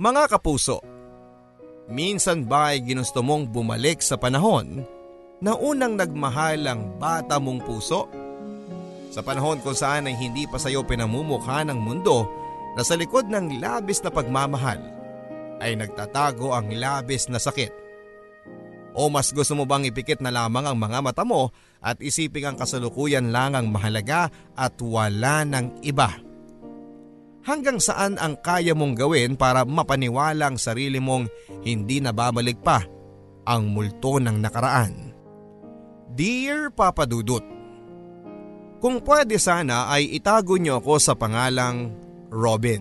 Mga kapuso, minsan ba ay ginusto mong bumalik sa panahon na unang nagmahal ang bata mong puso? Sa panahon kung saan ay hindi pa sa iyo pinamumukha ng mundo na sa likod ng labis na pagmamahal ay nagtatago ang labis na sakit. O mas gusto mo bang ipikit na lamang ang mga mata mo at isipin ang kasalukuyan lang ang mahalaga at wala ng iba? Hanggang saan ang kaya mong gawin para mapaniwala ang sarili mong hindi nababalik pa ang multo ng nakaraan? Dear Papa Dudut, Kung pwede sana ay itago niyo ako sa pangalang Robin.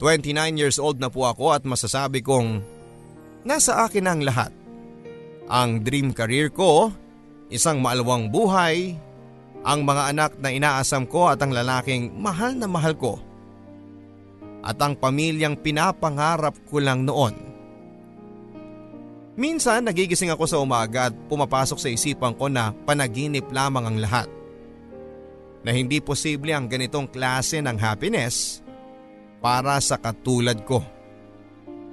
29 years old na po ako at masasabi kong nasa akin ang lahat. Ang dream career ko, isang maalawang buhay, ang mga anak na inaasam ko at ang lalaking mahal na mahal ko. At ang pamilyang pinapangarap ko lang noon. Minsan nagigising ako sa umaga at pumapasok sa isipan ko na panaginip lamang ang lahat. Na hindi posible ang ganitong klase ng happiness para sa katulad ko.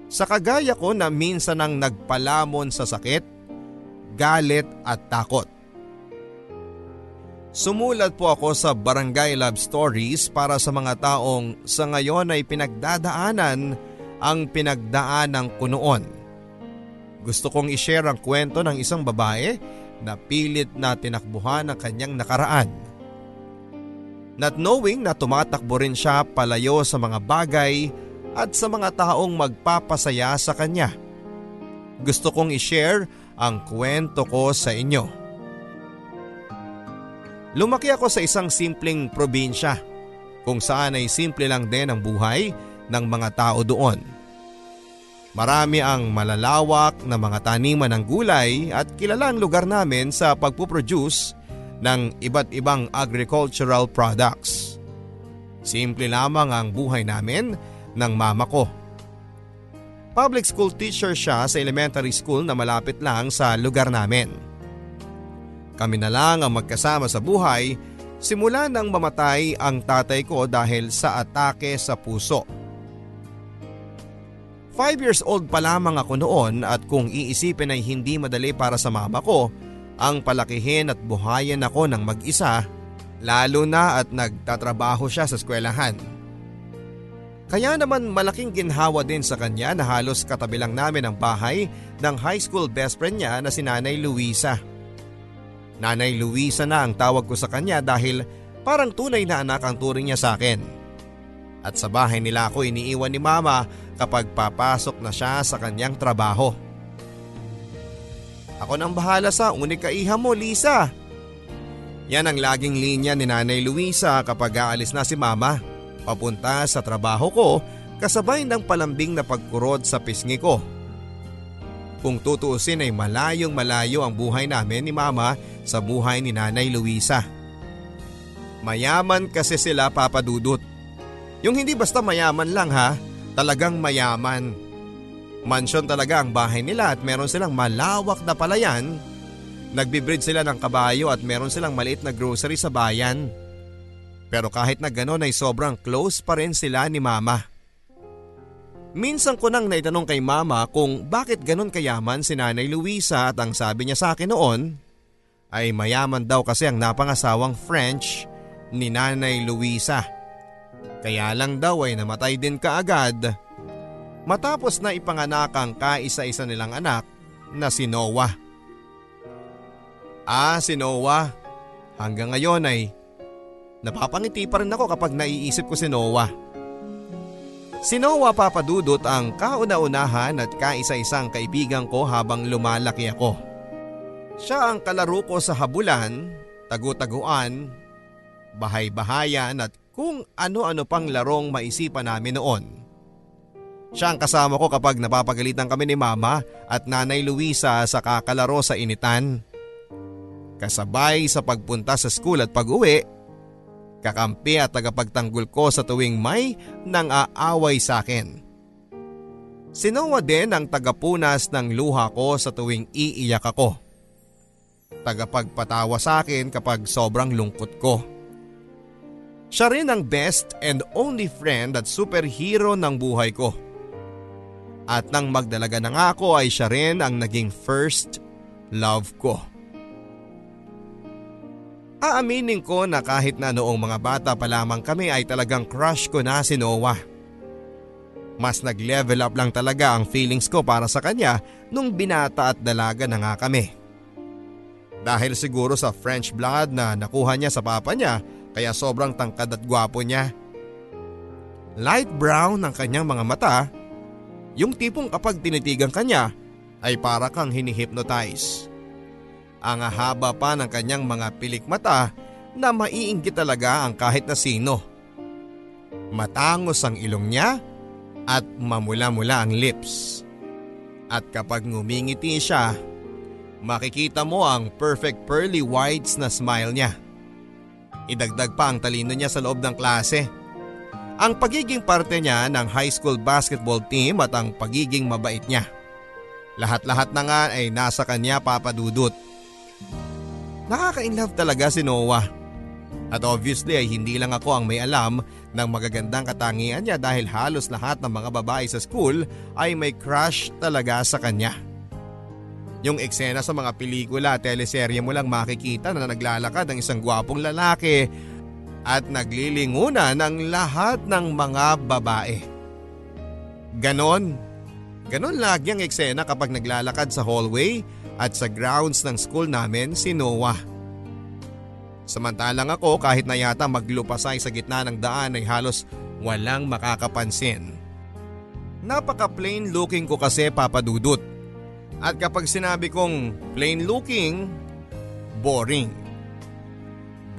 Sa kagaya ko na minsan ang nagpalamon sa sakit, galit at takot. Sumulat po ako sa Barangay Love Stories para sa mga taong sa ngayon ay pinagdadaanan ang pinagdaanan ko noon. Gusto kong ishare ang kwento ng isang babae na pilit na tinakbuhan ang kanyang nakaraan. Not knowing na tumatakbo rin siya palayo sa mga bagay at sa mga taong magpapasaya sa kanya. Gusto kong ishare ang kwento ko sa inyo. Lumaki ako sa isang simpleng probinsya kung saan ay simple lang din ang buhay ng mga tao doon. Marami ang malalawak na mga taniman ng gulay at kilala ang lugar namin sa pagpuproduce ng iba't ibang agricultural products. Simple lamang ang buhay namin ng mama ko. Public school teacher siya sa elementary school na malapit lang sa lugar namin. Kami na lang ang magkasama sa buhay simula nang mamatay ang tatay ko dahil sa atake sa puso. Five years old pa lamang ako noon at kung iisipin ay hindi madali para sa mama ko ang palakihin at buhayin ako ng mag-isa lalo na at nagtatrabaho siya sa eskwelahan. Kaya naman malaking ginhawa din sa kanya na halos katabi lang namin ang bahay ng high school best friend niya na si Nanay Luisa. Nanay Luisa na ang tawag ko sa kanya dahil parang tunay na anak ang turing niya sa akin. At sa bahay nila ako iniiwan ni mama kapag papasok na siya sa kanyang trabaho. Ako nang bahala sa unika iha mo Lisa. Yan ang laging linya ni Nanay Luisa kapag aalis na si mama. Papunta sa trabaho ko kasabay ng palambing na pagkurod sa pisngi ko. Kung tutuusin ay malayong malayo ang buhay namin ni mama sa buhay ni Nanay Luisa. Mayaman kasi sila papadudot. Yung hindi basta mayaman lang ha, talagang mayaman. Mansyon talaga ang bahay nila at meron silang malawak na palayan. Nagbibreed sila ng kabayo at meron silang maliit na grocery sa bayan. Pero kahit na gano'n ay sobrang close pa rin sila ni mama. Minsan ko nang naitanong kay mama kung bakit ganon kayaman si Nanay Luisa at ang sabi niya sa akin noon ay mayaman daw kasi ang napangasawang French ni Nanay Luisa. Kaya lang daw ay namatay din kaagad matapos na ipanganak ang kaisa-isa nilang anak na si Noah. Ah, si Noah. Hanggang ngayon ay napapangiti pa rin ako kapag naiisip ko si Noah. Si Noah papadudot ang kauna-unahan at kaisa-isang kaibigan ko habang lumalaki ako. Siya ang kalaro ko sa habulan, tagu-taguan, bahay-bahayan at kung ano-ano pang larong maisipan namin noon. Siya ang kasama ko kapag napapagalitan kami ni Mama at Nanay Luisa sa kakalaro sa initan. Kasabay sa pagpunta sa school at pag-uwi kakampi at tagapagtanggol ko sa tuwing may nang aaway sa akin. Sinowa din ang tagapunas ng luha ko sa tuwing iiyak ako. Tagapagpatawa sa akin kapag sobrang lungkot ko. Siya rin ang best and only friend at superhero ng buhay ko. At nang magdalaga na nga ako ay siya rin ang naging first love ko. Aaminin ko na kahit na noong mga bata pa lamang kami ay talagang crush ko na si Noah. Mas nag-level up lang talaga ang feelings ko para sa kanya nung binata at dalaga na nga kami. Dahil siguro sa French blood na nakuha niya sa papa niya kaya sobrang tangkad at gwapo niya. Light brown ang kanyang mga mata, yung tipong kapag tinitigan kanya ay para kang hinihipnotize. Ang haba pa ng kanyang mga pilik mata na maiinggit talaga ang kahit na sino. Matangos ang ilong niya at mamula-mula ang lips. At kapag ngumingiti siya, makikita mo ang perfect pearly whites na smile niya. Idagdag pa ang talino niya sa loob ng klase. Ang pagiging parte niya ng high school basketball team at ang pagiging mabait niya. Lahat-lahat na nga ay nasa kanya papadudot. Nakaka-inlove talaga si Noah. At obviously ay hindi lang ako ang may alam ng magagandang katangian niya dahil halos lahat ng mga babae sa school ay may crush talaga sa kanya. Yung eksena sa mga pelikula at teleserye mo lang makikita na naglalakad ang isang gwapong lalaki at naglilinguna ng lahat ng mga babae. Ganon. Ganon lagi ang eksena kapag naglalakad sa hallway at sa grounds ng school namin si Noah. Samantalang ako kahit na yata maglupasay sa gitna ng daan ay halos walang makakapansin. Napaka plain looking ko kasi papadudot. At kapag sinabi kong plain looking, boring.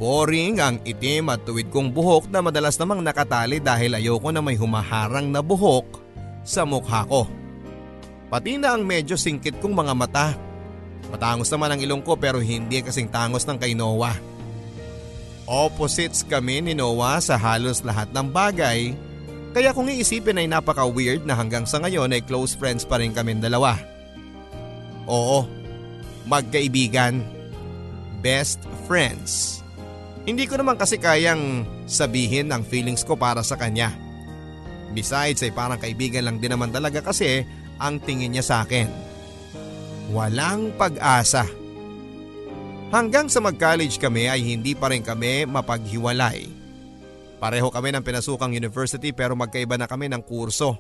Boring ang itim at tuwid kong buhok na madalas namang nakatali dahil ayoko na may humaharang na buhok sa mukha ko. Pati na ang medyo singkit kong mga mata Matangos naman ang ilong ko pero hindi kasing tangos ng kay Noah. Opposites kami ni Noah sa halos lahat ng bagay kaya kung iisipin ay napaka weird na hanggang sa ngayon ay close friends pa rin kami dalawa. Oo, magkaibigan, best friends. Hindi ko naman kasi kayang sabihin ang feelings ko para sa kanya. Besides ay parang kaibigan lang din naman talaga kasi ang tingin niya sa akin. Walang pag-asa. Hanggang sa mag-college kami ay hindi pa rin kami mapaghiwalay. Pareho kami ng pinasukang university pero magkaiba na kami ng kurso.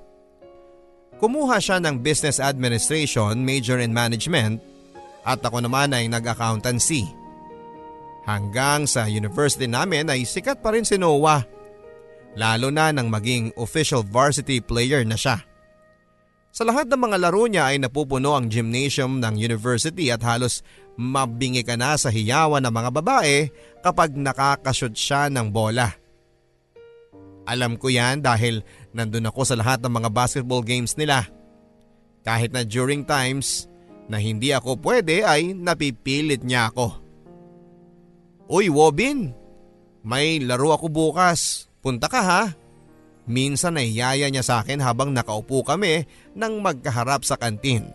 Kumuha siya ng Business Administration, Major in Management at ako naman ay nag-accountancy. Hanggang sa university namin ay sikat pa rin si Noah. Lalo na nang maging official varsity player na siya. Sa lahat ng mga laro niya ay napupuno ang gymnasium ng university at halos mabingi ka na sa hiyawan ng mga babae kapag nakakashoot siya ng bola. Alam ko yan dahil nandun ako sa lahat ng mga basketball games nila. Kahit na during times na hindi ako pwede ay napipilit niya ako. Uy Wobin, may laro ako bukas. Punta ka ha. Minsan ay yaya niya sa akin habang nakaupo kami nang magkaharap sa kantin.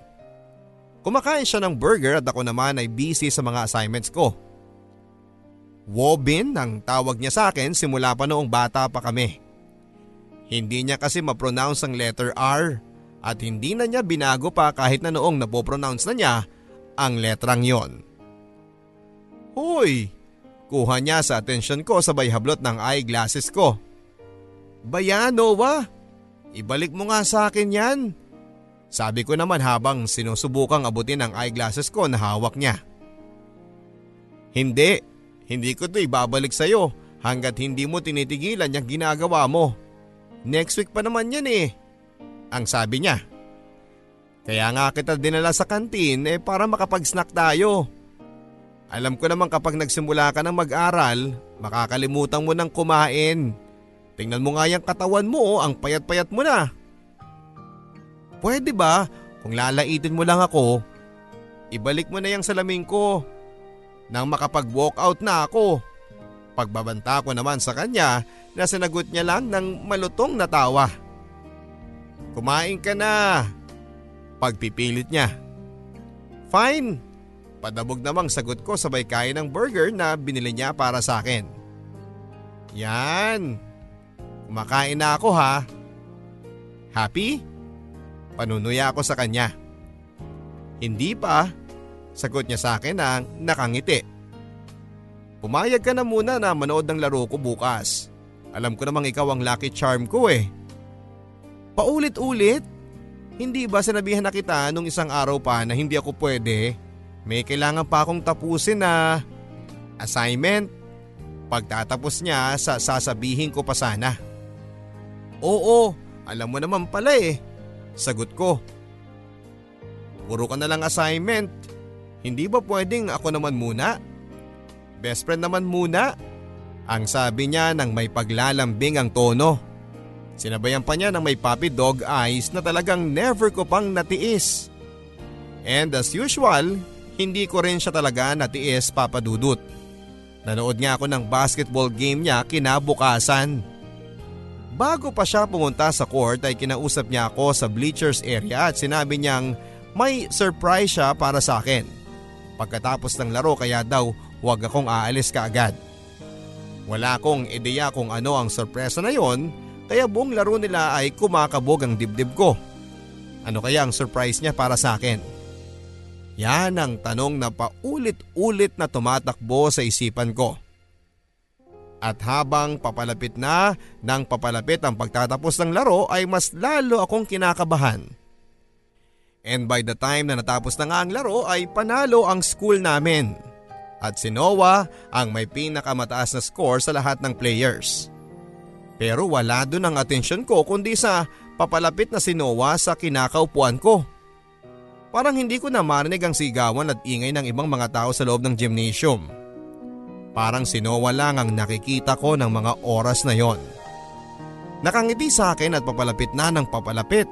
Kumakain siya ng burger at ako naman ay busy sa mga assignments ko. Wobin ang tawag niya sa akin simula pa noong bata pa kami. Hindi niya kasi ma-pronounce ang letter R at hindi na niya binago pa kahit na noong napopronounce na niya ang letrang yon. Hoy! Kuha niya sa atensyon ko sabay hablot ng eyeglasses ko. Bayan, Noah. Ibalik mo nga sa akin yan. Sabi ko naman habang sinusubukang abutin ang eyeglasses ko na hawak niya. Hindi, hindi ko to ibabalik sa'yo hanggat hindi mo tinitigilan yung ginagawa mo. Next week pa naman yan eh. Ang sabi niya. Kaya nga kita dinala sa kantin eh para makapag-snack tayo. Alam ko naman kapag nagsimula ka ng mag-aral, makakalimutan mo ng kumain. Tingnan mo nga yung katawan mo, oh, ang payat-payat mo na. Pwede ba, kung lalaitin mo lang ako, ibalik mo na yung salamin ko nang makapag-walk out na ako. Pagbabanta ko naman sa kanya na sinagot niya lang ng malutong na tawa. Kumain ka na. Pagpipilit niya. Fine. Padabog namang sagot ko sabay kain ng burger na binili niya para sa akin. Yan. Kumakain na ako ha. Happy? Panunuya ako sa kanya. Hindi pa, sagot niya sa akin ng nakangiti. Pumayag ka na muna na manood ng laro ko bukas. Alam ko namang ikaw ang lucky charm ko eh. Paulit-ulit? Hindi ba sinabihan na kita nung isang araw pa na hindi ako pwede? May kailangan pa akong tapusin na assignment. Pagtatapos niya sa sasabihin ko pa sana. Oo, alam mo naman pala eh. Sagot ko. Puro ka na lang assignment. Hindi ba pwedeng ako naman muna? Best friend naman muna. Ang sabi niya nang may paglalambing ang tono. Sinabayan pa niya ng may puppy dog eyes na talagang never ko pang natiis. And as usual, hindi ko rin siya talaga natiis papadudot. Nanood nga ako ng basketball game niya kinabukasan. Bago pa siya pumunta sa court ay kinausap niya ako sa bleachers area at sinabi niyang may surprise siya para sa akin. Pagkatapos ng laro kaya daw huwag akong aalis kaagad. Wala akong ideya kung ano ang sorpresa na yon kaya buong laro nila ay kumakabog ang dibdib ko. Ano kaya ang surprise niya para sa akin? Yan ang tanong na paulit-ulit na tumatakbo sa isipan ko. At habang papalapit na nang papalapit ang pagtatapos ng laro ay mas lalo akong kinakabahan. And by the time na natapos na nga ang laro ay panalo ang school namin at si Noah ang may pinakamataas na score sa lahat ng players. Pero wala doon ang atensyon ko kundi sa papalapit na si Noah sa kinakaupuan ko. Parang hindi ko na marinig ang sigawan at ingay ng ibang mga tao sa loob ng gymnasium. Parang si Noah lang ang nakikita ko ng mga oras na yon. Nakangiti sa akin at papalapit na ng papalapit.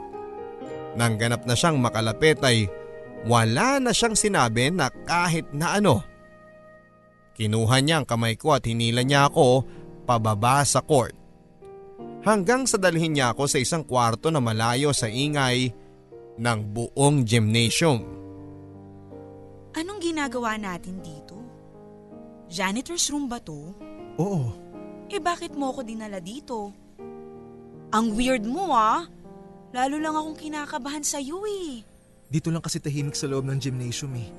Nang ganap na siyang makalapit ay wala na siyang sinabi na kahit na ano. Kinuha niya ang kamay ko at hinila niya ako pababa sa court. Hanggang sa dalhin niya ako sa isang kwarto na malayo sa ingay ng buong gymnasium. Anong ginagawa natin dito? Janitor's room ba to? Oo. Eh bakit mo ako dinala dito? Ang weird mo ah. Lalo lang akong kinakabahan sa iyo eh. Dito lang kasi tahimik sa loob ng gymnasium eh.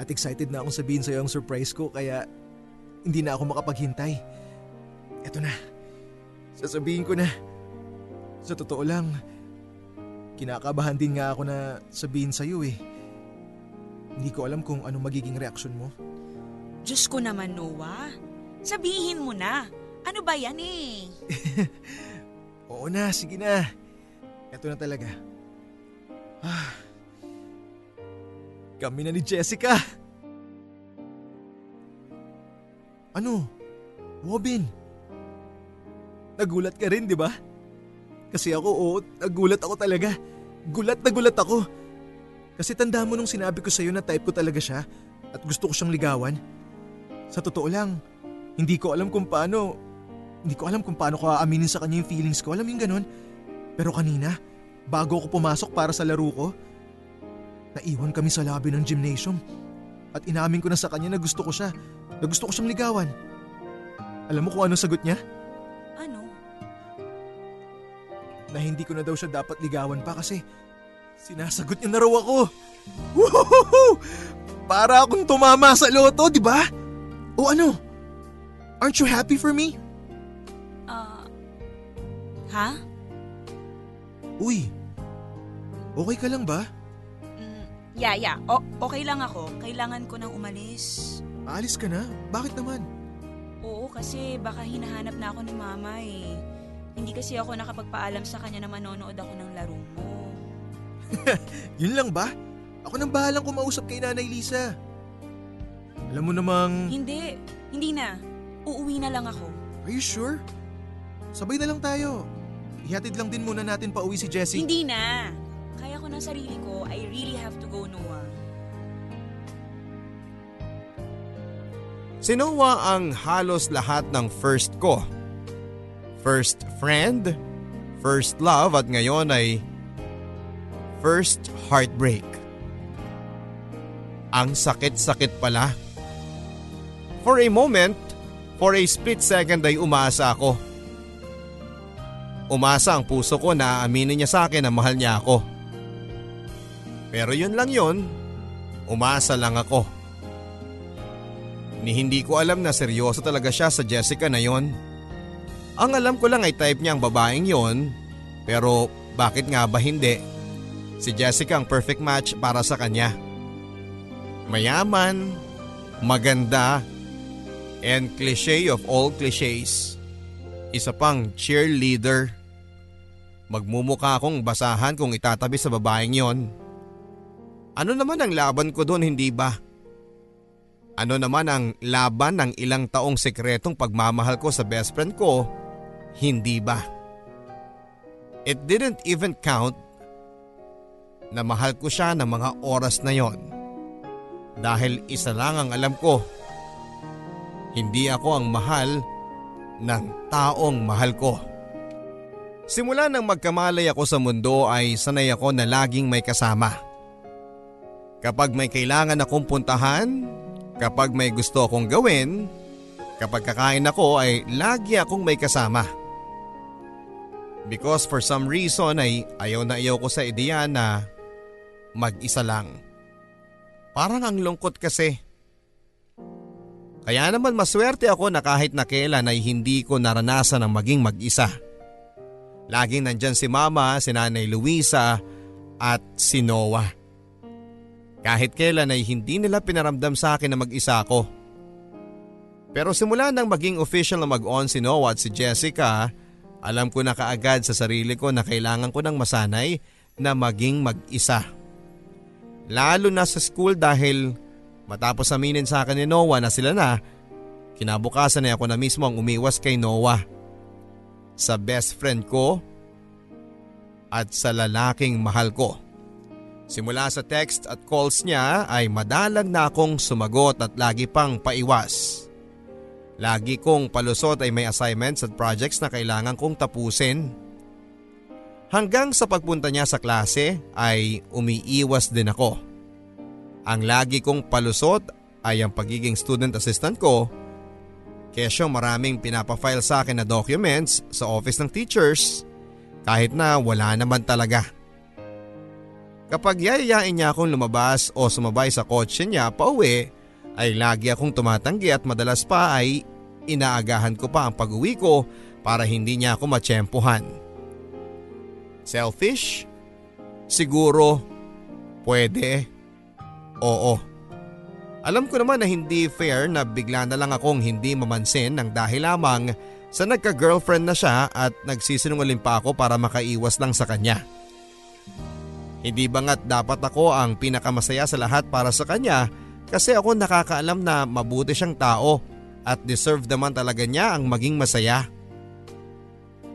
At excited na akong sabihin sa'yo ang surprise ko kaya hindi na ako makapaghintay. Eto na. Sasabihin ko na. Sa totoo lang, kinakabahan din nga ako na sabihin sa'yo eh. Hindi ko alam kung ano magiging reaksyon mo. Diyos ko naman, Noah. Sabihin mo na. Ano ba yan eh? Oo na, sige na. Eto na talaga. Ah, kami na ni Jessica. Ano? Robin? Nagulat ka rin, di ba? Kasi ako, oo, nagulat ako talaga. Gulat na gulat ako. Kasi tanda mo nung sinabi ko sa'yo na type ko talaga siya at gusto ko siyang ligawan. Sa totoo lang, hindi ko alam kung paano, hindi ko alam kung paano ko aaminin sa kanya yung feelings ko. Alam yung ganun? Pero kanina, bago ako pumasok para sa laro ko, Naiwan kami sa lobby ng gymnasium at inamin ko na sa kanya na gusto ko siya, na gusto ko siyang ligawan. Alam mo kung ano sagot niya? Ano? Na hindi ko na daw siya dapat ligawan pa kasi sinasagot niya na raw ako. Woohoo! Para akong tumama sa loto, di ba? O ano? Aren't you happy for me? Ah... Uh, ha? Uy, okay ka lang ba? Yeah, yeah. O- okay lang ako. Kailangan ko nang umalis. Aalis ka na? Bakit naman? Oo, kasi baka hinahanap na ako ni mama eh. Hindi kasi ako nakapagpaalam sa kanya na manonood ako ng laro mo. Yun lang ba? Ako nang bahalang kumausap kay Nanay Lisa. Alam mo namang... Hindi. Hindi na. Uuwi na lang ako. Are you sure? Sabay na lang tayo. Ihatid lang din muna natin pa uwi si Jessie. Hindi na ng sarili ko, I really have to go, Noah. Si Noah ang halos lahat ng first ko. First friend, first love at ngayon ay first heartbreak. Ang sakit-sakit pala. For a moment, for a split second ay umasa ako. Umasa ang puso ko na aminin niya sa akin na mahal niya ako. Pero yun lang yun, umasa lang ako. Ni hindi ko alam na seryoso talaga siya sa Jessica na yon. Ang alam ko lang ay type niya ang babaeng yon, pero bakit nga ba hindi? Si Jessica ang perfect match para sa kanya. Mayaman, maganda, and cliche of all cliches. Isa pang cheerleader. Magmumukha akong basahan kung itatabi sa babaeng yon. Ano naman ang laban ko doon hindi ba? Ano naman ang laban ng ilang taong sekretong pagmamahal ko sa best friend ko? Hindi ba? It didn't even count na mahal ko siya ng mga oras na yon. Dahil isa lang ang alam ko. Hindi ako ang mahal ng taong mahal ko. Simula nang magkamalay ako sa mundo ay sanay ako na laging may kasama. Kapag may kailangan akong puntahan, kapag may gusto akong gawin, kapag kakain ako ay lagi akong may kasama. Because for some reason ay ayaw na ayaw ko sa ideya na mag-isa lang. Parang ang lungkot kasi. Kaya naman maswerte ako na kahit na kailan ay hindi ko naranasan ang maging mag-isa. Laging nandyan si mama, si nanay Luisa at si Noah. Kahit kailan ay hindi nila pinaramdam sa akin na mag-isa ako. Pero simula nang maging official na mag-on si Noah at si Jessica, alam ko na kaagad sa sarili ko na kailangan ko ng masanay na maging mag-isa. Lalo na sa school dahil matapos aminin sa akin ni Noah na sila na, kinabukasan ay ako na mismo ang umiwas kay Noah. Sa best friend ko at sa lalaking mahal ko. Simula sa text at calls niya ay madalang na akong sumagot at lagi pang paiwas. Lagi kong palusot ay may assignments at projects na kailangan kong tapusin. Hanggang sa pagpunta niya sa klase ay umiiwas din ako. Ang lagi kong palusot ay ang pagiging student assistant ko Kesyo maraming pinapafile sa akin na documents sa office ng teachers kahit na wala naman talaga. Kapag yayayain niya akong lumabas o sumabay sa kotse niya pa uwi, ay lagi akong tumatanggi at madalas pa ay inaagahan ko pa ang pag-uwi ko para hindi niya ako matsyempohan. Selfish? Siguro, pwede, oo. Alam ko naman na hindi fair na bigla na lang akong hindi mamansin ng dahil lamang sa nagka-girlfriend na siya at nagsisinungaling pa ako para makaiwas lang sa kanya. Hindi ba nga't dapat ako ang pinakamasaya sa lahat para sa kanya kasi ako nakakaalam na mabuti siyang tao at deserve naman talaga niya ang maging masaya.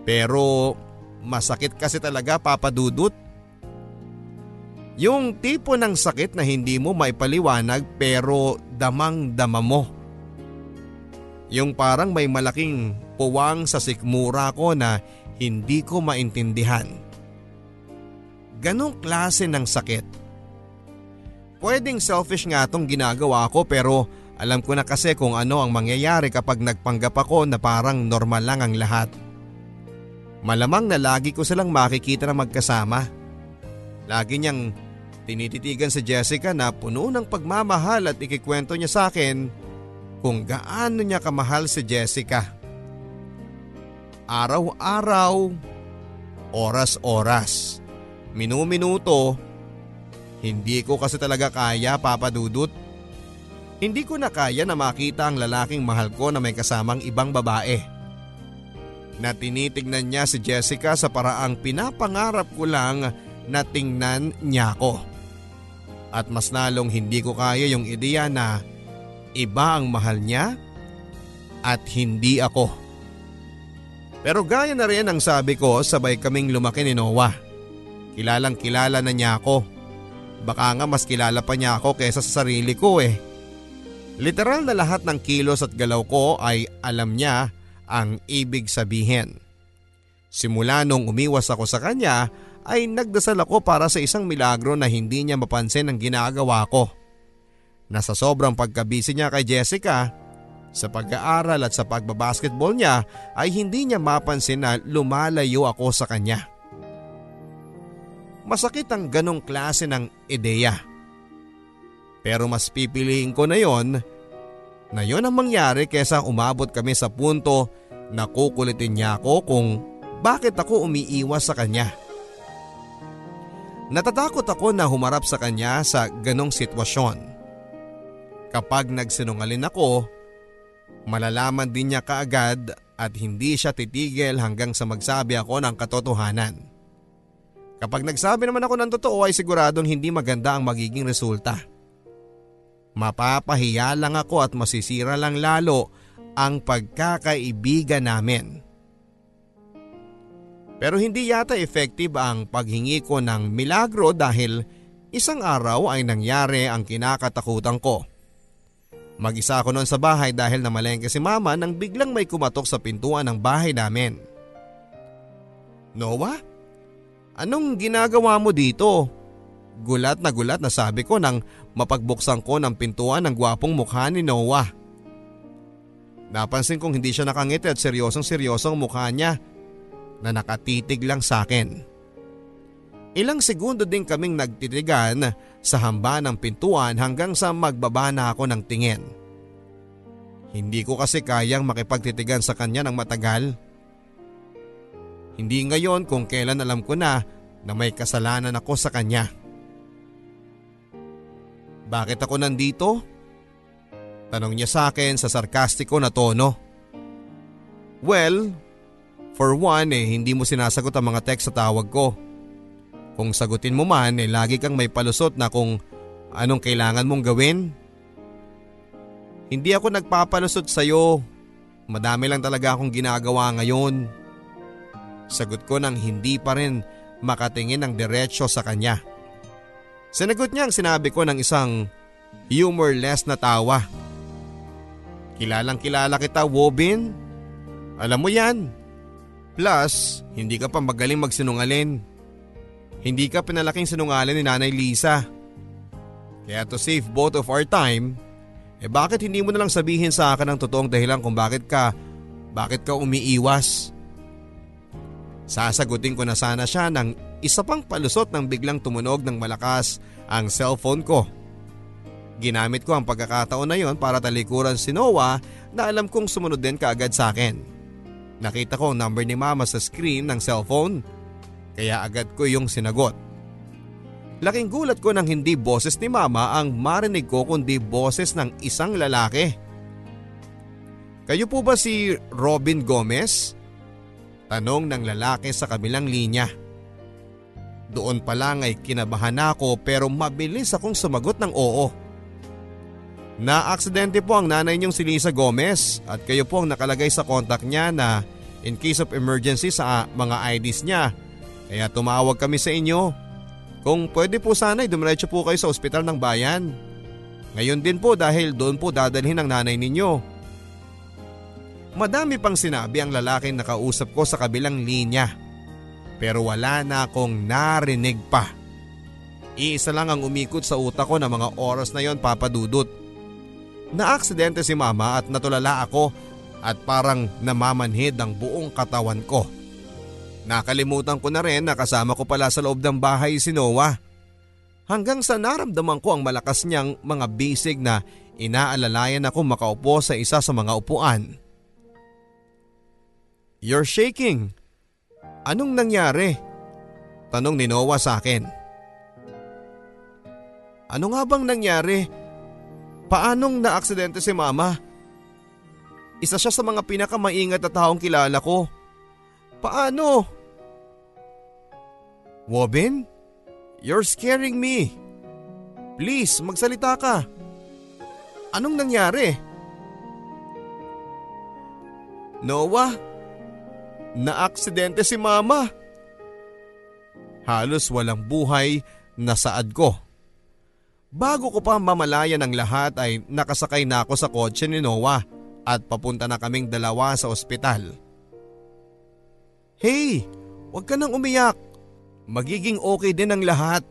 Pero masakit kasi talaga papadudot. Yung tipo ng sakit na hindi mo maipaliwanag pero damang dama mo. Yung parang may malaking puwang sa sikmura ko na hindi ko maintindihan ganong klase ng sakit. Pwedeng selfish nga tong ginagawa ko pero alam ko na kasi kung ano ang mangyayari kapag nagpanggap ako na parang normal lang ang lahat. Malamang na lagi ko silang makikita na magkasama. Lagi niyang tinititigan si Jessica na puno ng pagmamahal at ikikwento niya sa akin kung gaano niya kamahal si Jessica. Araw-araw, oras-oras minuminuto. Hindi ko kasi talaga kaya papadudot. Hindi ko na kaya na makita ang lalaking mahal ko na may kasamang ibang babae. Na tinitignan niya si Jessica sa paraang pinapangarap ko lang na tingnan niya ako. At mas nalong hindi ko kaya yung ideya na iba ang mahal niya at hindi ako. Pero gaya na rin ang sabi ko sabay kaming lumaki ni Noah. Kilalang kilala na niya ako. Baka nga mas kilala pa niya ako kaysa sa sarili ko eh. Literal na lahat ng kilos at galaw ko ay alam niya ang ibig sabihin. Simula nung umiwas ako sa kanya ay nagdasal ako para sa isang milagro na hindi niya mapansin ang ginagawa ko. Nasa sobrang pagkabisi niya kay Jessica, sa pag-aaral at sa pagbabasketball niya ay hindi niya mapansin na lumalayo ako sa kanya. masakit ang ganong klase ng ideya. Pero mas pipiliin ko na yon na yon ang mangyari kesa umabot kami sa punto na kukulitin niya ako kung bakit ako umiiwas sa kanya. Natatakot ako na humarap sa kanya sa ganong sitwasyon. Kapag nagsinungalin ako, malalaman din niya kaagad at hindi siya titigil hanggang sa magsabi ako ng katotohanan. Kapag nagsabi naman ako ng totoo ay siguradong hindi maganda ang magiging resulta. Mapapahiya lang ako at masisira lang lalo ang pagkakaibigan namin. Pero hindi yata effective ang paghingi ko ng milagro dahil isang araw ay nangyari ang kinakatakutan ko. Mag-isa ako noon sa bahay dahil namalengke si mama nang biglang may kumatok sa pintuan ng bahay namin. Noah? Anong ginagawa mo dito? Gulat na gulat na sabi ko nang mapagbuksan ko ng pintuan ng gwapong mukha ni Noah. Napansin kong hindi siya nakangiti at seryosong seryosong mukha niya na nakatitig lang sa akin. Ilang segundo din kaming nagtitigan sa hamba ng pintuan hanggang sa magbaba na ako ng tingin. Hindi ko kasi kayang makipagtitigan sa kanya ng matagal. Hindi ngayon kung kailan alam ko na na may kasalanan ako sa kanya. Bakit ako nandito? Tanong niya sa akin sa sarkastiko na tono. Well, for one eh hindi mo sinasagot ang mga text sa tawag ko. Kung sagutin mo man eh lagi kang may palusot na kung anong kailangan mong gawin. Hindi ako nagpapalusot sa iyo. Madami lang talaga akong ginagawa ngayon. Sagot ko nang hindi pa rin makatingin ng diretsyo sa kanya. Sinagot niya ang sinabi ko ng isang humorless na tawa. Kilalang kilala kita, Wobin. Alam mo yan. Plus, hindi ka pa magaling magsinungalin. Hindi ka pinalaking sinungaling ni Nanay Lisa. Kaya to save both of our time, eh bakit hindi mo na lang sabihin sa akin ang totoong dahilan kung bakit ka, bakit ka umiiwas? Sasagutin ko na sana siya ng isa pang palusot nang biglang tumunog ng malakas ang cellphone ko. Ginamit ko ang pagkakataon na yon para talikuran si Noah na alam kong sumunod din kaagad sa akin. Nakita ko ang number ni mama sa screen ng cellphone kaya agad ko yung sinagot. Laking gulat ko nang hindi boses ni mama ang marinig ko kundi boses ng isang lalaki. Kayo po ba si Robin Gomez? Tanong ng lalaki sa kabilang linya. Doon pa lang ay kinabahan ako pero mabilis akong sumagot ng oo. Na-aksidente po ang nanay niyong si Lisa Gomez at kayo po ang nakalagay sa kontak niya na in case of emergency sa mga IDs niya kaya tumawag kami sa inyo. Kung pwede po sana ay dumiretso po kayo sa ospital ng bayan. Ngayon din po dahil doon po dadalhin ang nanay ninyo. Madami pang sinabi ang lalaking nakausap ko sa kabilang linya. Pero wala na akong narinig pa. Iisa lang ang umikot sa utak ko na mga oras na yon papadudot. Naaksidente si mama at natulala ako at parang namamanhid ang buong katawan ko. Nakalimutan ko na rin na kasama ko pala sa loob ng bahay si Noah. Hanggang sa naramdaman ko ang malakas niyang mga bisig na inaalalayan ako makaupo sa isa sa mga upuan. You're shaking. Anong nangyari? Tanong ni Noah sa akin. Ano nga bang nangyari? Paanong naaksidente si mama? Isa siya sa mga pinakamaingat na taong kilala ko. Paano? Wobin? You're scaring me. Please, magsalita ka. Anong nangyari? Noah, naaksidente si mama. Halos walang buhay na saad ko. Bago ko pa mamalayan ang lahat ay nakasakay na ako sa kotse ni Noah at papunta na kaming dalawa sa ospital. Hey, huwag ka nang umiyak. Magiging okay din ang lahat.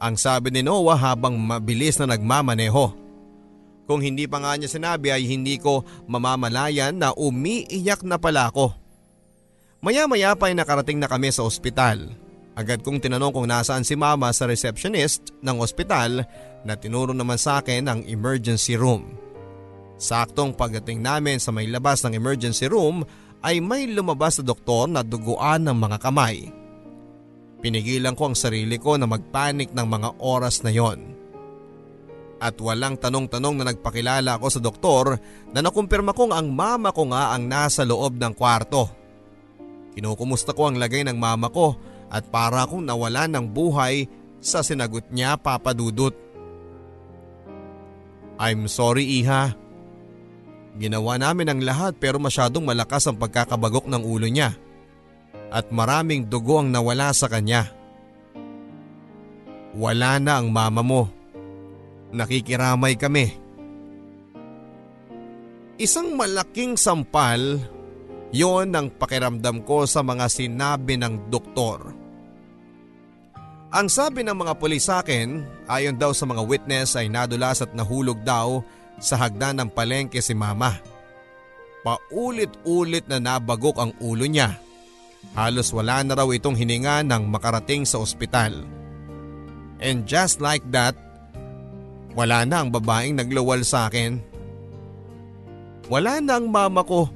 Ang sabi ni Noah habang mabilis na nagmamaneho. Kung hindi pa nga niya sinabi ay hindi ko mamamalayan na umiiyak na pala ako. Maya maya pa ay nakarating na kami sa ospital. Agad kong tinanong kung nasaan si mama sa receptionist ng ospital na tinuro naman sa akin ang emergency room. Saktong pagdating namin sa may labas ng emergency room ay may lumabas na doktor na duguan ng mga kamay. Pinigilan ko ang sarili ko na magpanik ng mga oras na yon. At walang tanong-tanong na nagpakilala ako sa doktor na nakumpirma kong ang mama ko nga ang nasa loob ng kwarto. Kinukumusta ko ang lagay ng mama ko at para akong nawala ng buhay sa sinagot niya papadudot. I'm sorry iha. Ginawa namin ang lahat pero masyadong malakas ang pagkakabagok ng ulo niya at maraming dugo ang nawala sa kanya. Wala na ang mama mo. Nakikiramay kami. Isang malaking sampal, yon ang pakiramdam ko sa mga sinabi ng doktor. Ang sabi ng mga pulis sa akin, ayon daw sa mga witness ay nadulas at nahulog daw sa hagdan ng palengke si mama. Paulit-ulit na nabagok ang ulo niya. Halos wala na raw itong hininga nang makarating sa ospital. And just like that, wala na ang babaeng nagluwal sa akin. Wala na ang mama ko.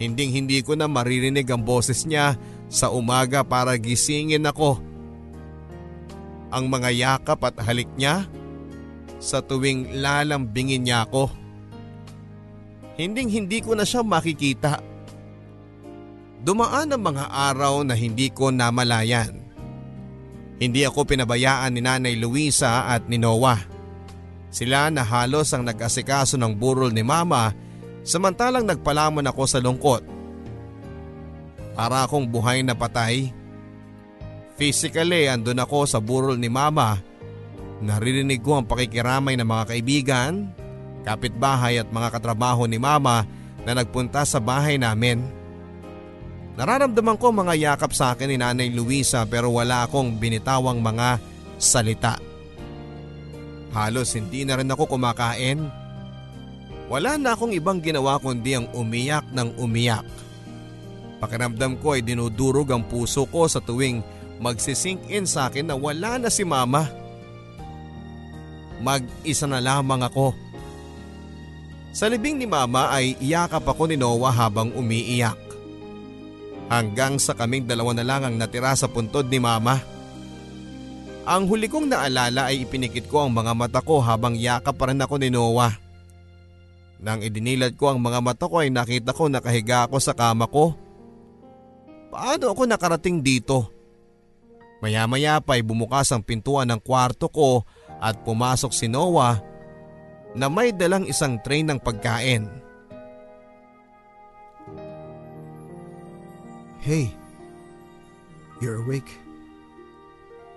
Hinding hindi ko na maririnig ang boses niya sa umaga para gisingin ako. Ang mga yakap at halik niya sa tuwing lalambingin niya ako. Hinding hindi ko na siya makikita. Dumaan ang mga araw na hindi ko namalayan. Hindi ako pinabayaan ni Nanay Luisa at ni Noah. Sila na halos ang nag-asikaso ng burol ni Mama samantalang nagpalamon ako sa lungkot. Para akong buhay na patay. Physically andun ako sa burol ni Mama. Naririnig ko ang pakikiramay ng mga kaibigan, kapitbahay at mga katrabaho ni Mama na nagpunta sa bahay namin. Nararamdaman ko mga yakap sa akin ni Nanay Luisa pero wala akong binitawang mga salita. Halos hindi na rin ako kumakain. Wala na akong ibang ginawa kundi ang umiyak ng umiyak. Pakiramdam ko ay dinudurog ang puso ko sa tuwing magsisink in sa akin na wala na si mama. Mag-isa na lamang ako. Sa libing ni mama ay iyakap ako ni Noah habang umiiyak. Hanggang sa kaming dalawa na lang ang natira sa puntod ni mama. Ang huli kong naalala ay ipinikit ko ang mga mata ko habang yakap pa rin ako ni Noah. Nang idinilat ko ang mga mata ko ay nakita ko nakahiga ako sa kama ko. Paano ako nakarating dito? Maya-maya pa ay bumukas ang pintuan ng kwarto ko at pumasok si Noah na may dalang isang tray ng pagkain. Hey, you're awake.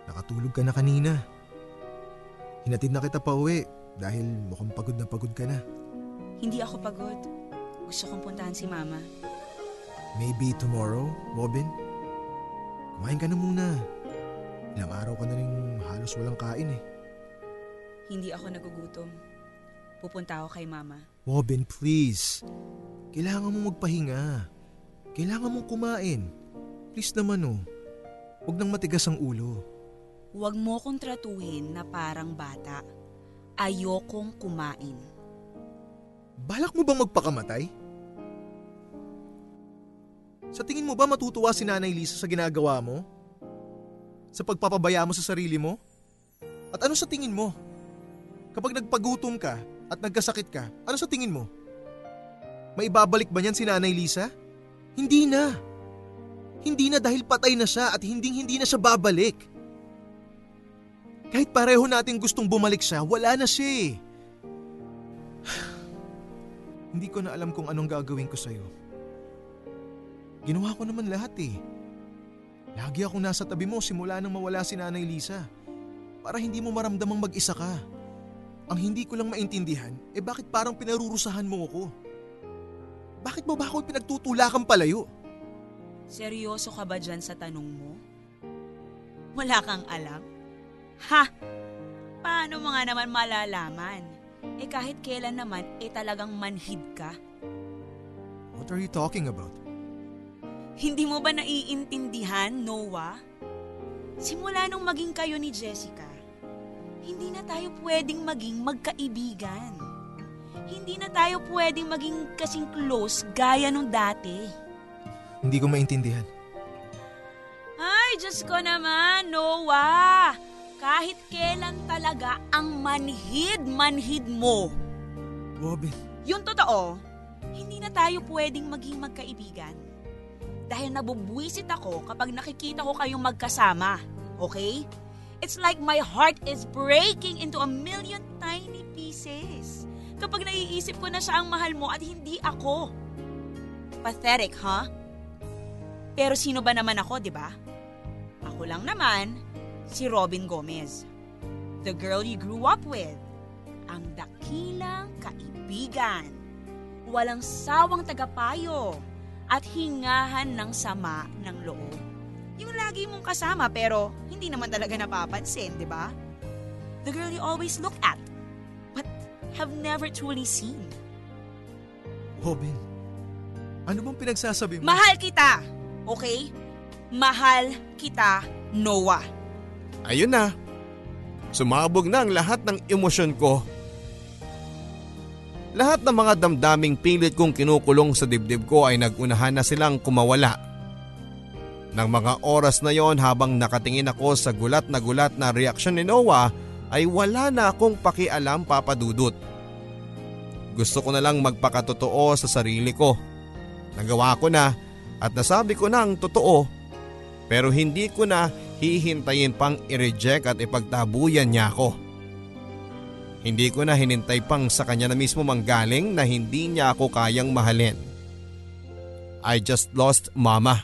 Nakatulog ka na kanina. Hinatid na kita pa uwi dahil mukhang pagod na pagod ka na. Hindi ako pagod. Gusto kong puntahan si Mama. Maybe tomorrow, Robin? Kumain ka na muna. Ilang araw ka na rin halos walang kain eh. Hindi ako nagugutom. Pupunta ako kay Mama. Robin, please. Kailangan mo magpahinga. Kailangan mong kumain. Please naman oh. Huwag nang matigas ang ulo. Huwag mo kong tratuhin na parang bata. Ayokong kumain. Balak mo bang magpakamatay? Sa tingin mo ba matutuwa si Nanay Lisa sa ginagawa mo? Sa pagpapabaya mo sa sarili mo? At ano sa tingin mo? Kapag nagpagutom ka at nagkasakit ka, ano sa tingin mo? May babalik ba niyan si Nanay Lisa? Hindi na. Hindi na dahil patay na siya at hinding hindi na siya babalik. Kahit pareho natin gustong bumalik siya, wala na siya eh. Hindi ko na alam kung anong gagawin ko sa'yo. Ginawa ko naman lahat eh. Lagi akong nasa tabi mo simula nang mawala si Nanay Lisa. Para hindi mo maramdamang mag-isa ka. Ang hindi ko lang maintindihan, eh bakit parang pinarurusahan mo ako? Bakit mo ba ako pinagtutulakan palayo? Seryoso ka ba dyan sa tanong mo? Wala kang alam? Ha? Paano mo nga naman malalaman? Eh kahit kailan naman, eh talagang manhid ka. What are you talking about? Hindi mo ba naiintindihan, Noah? Simula nung maging kayo ni Jessica, hindi na tayo pwedeng maging magkaibigan. Hindi na tayo pwedeng maging kasing close gaya nung dati. Hindi ko maintindihan. Ay, Diyos ko naman, Noah! Kahit kailan talaga ang manhid-manhid mo. Robin, Yung totoo, hindi na tayo pwedeng maging magkaibigan. Dahil nabubwisit ako kapag nakikita ko kayong magkasama. Okay? It's like my heart is breaking into a million tiny pieces. Kapag naiisip ko na siya ang mahal mo at hindi ako. Pathetic, huh? Pero sino ba naman ako, di ba? Ako lang naman, si Robin Gomez. The girl you grew up with. Ang dakilang kaibigan. Walang sawang tagapayo at hingahan ng sama ng loob. Yung lagi mong kasama pero hindi naman talaga napapansin, di ba? The girl you always look at but have never truly seen. Robin. Ano bang pinagsasabi mo? Mahal kita, okay? Mahal kita, Noah. Ayun na. Sumabog na ang lahat ng emosyon ko. Lahat ng mga damdaming pilit kong kinukulong sa dibdib ko ay nagunahan na silang kumawala. Nang mga oras na yon habang nakatingin ako sa gulat na gulat na reaksyon ni Noah ay wala na akong pakialam papadudot. Gusto ko na lang magpakatotoo sa sarili ko. Nagawa ko na at nasabi ko na ang totoo pero hindi ko na hihintayin pang i-reject at ipagtabuyan niya ako. Hindi ko na hinintay pang sa kanya na mismo manggaling na hindi niya ako kayang mahalin. I just lost mama.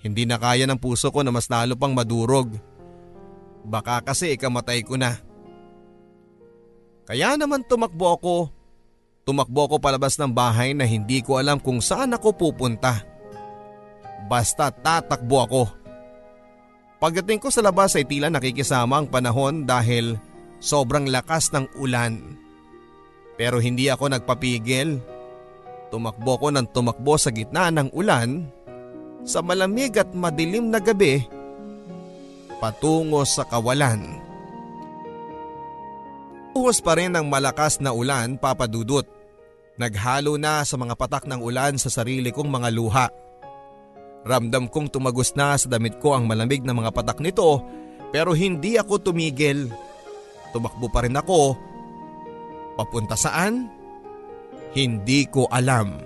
Hindi na kaya ng puso ko na mas lalo pang madurog. Baka kasi ikamatay ko na. Kaya naman tumakbo ako. Tumakbo ako palabas ng bahay na hindi ko alam kung saan ako pupunta. Basta tatakbo ako. Pagdating ko sa labas ay tila nakikisama ang panahon dahil sobrang lakas ng ulan. Pero hindi ako nagpapigil. Tumakbo ko ng tumakbo sa gitna ng ulan sa malamig at madilim na gabi patungo sa kawalan. Uhos pa rin ang malakas na ulan papadudot. Naghalo na sa mga patak ng ulan sa sarili kong mga luha. Ramdam kong tumagos na sa damit ko ang malamig na mga patak nito pero hindi ako tumigil. Tumakbo pa rin ako. Papunta saan? Hindi ko alam.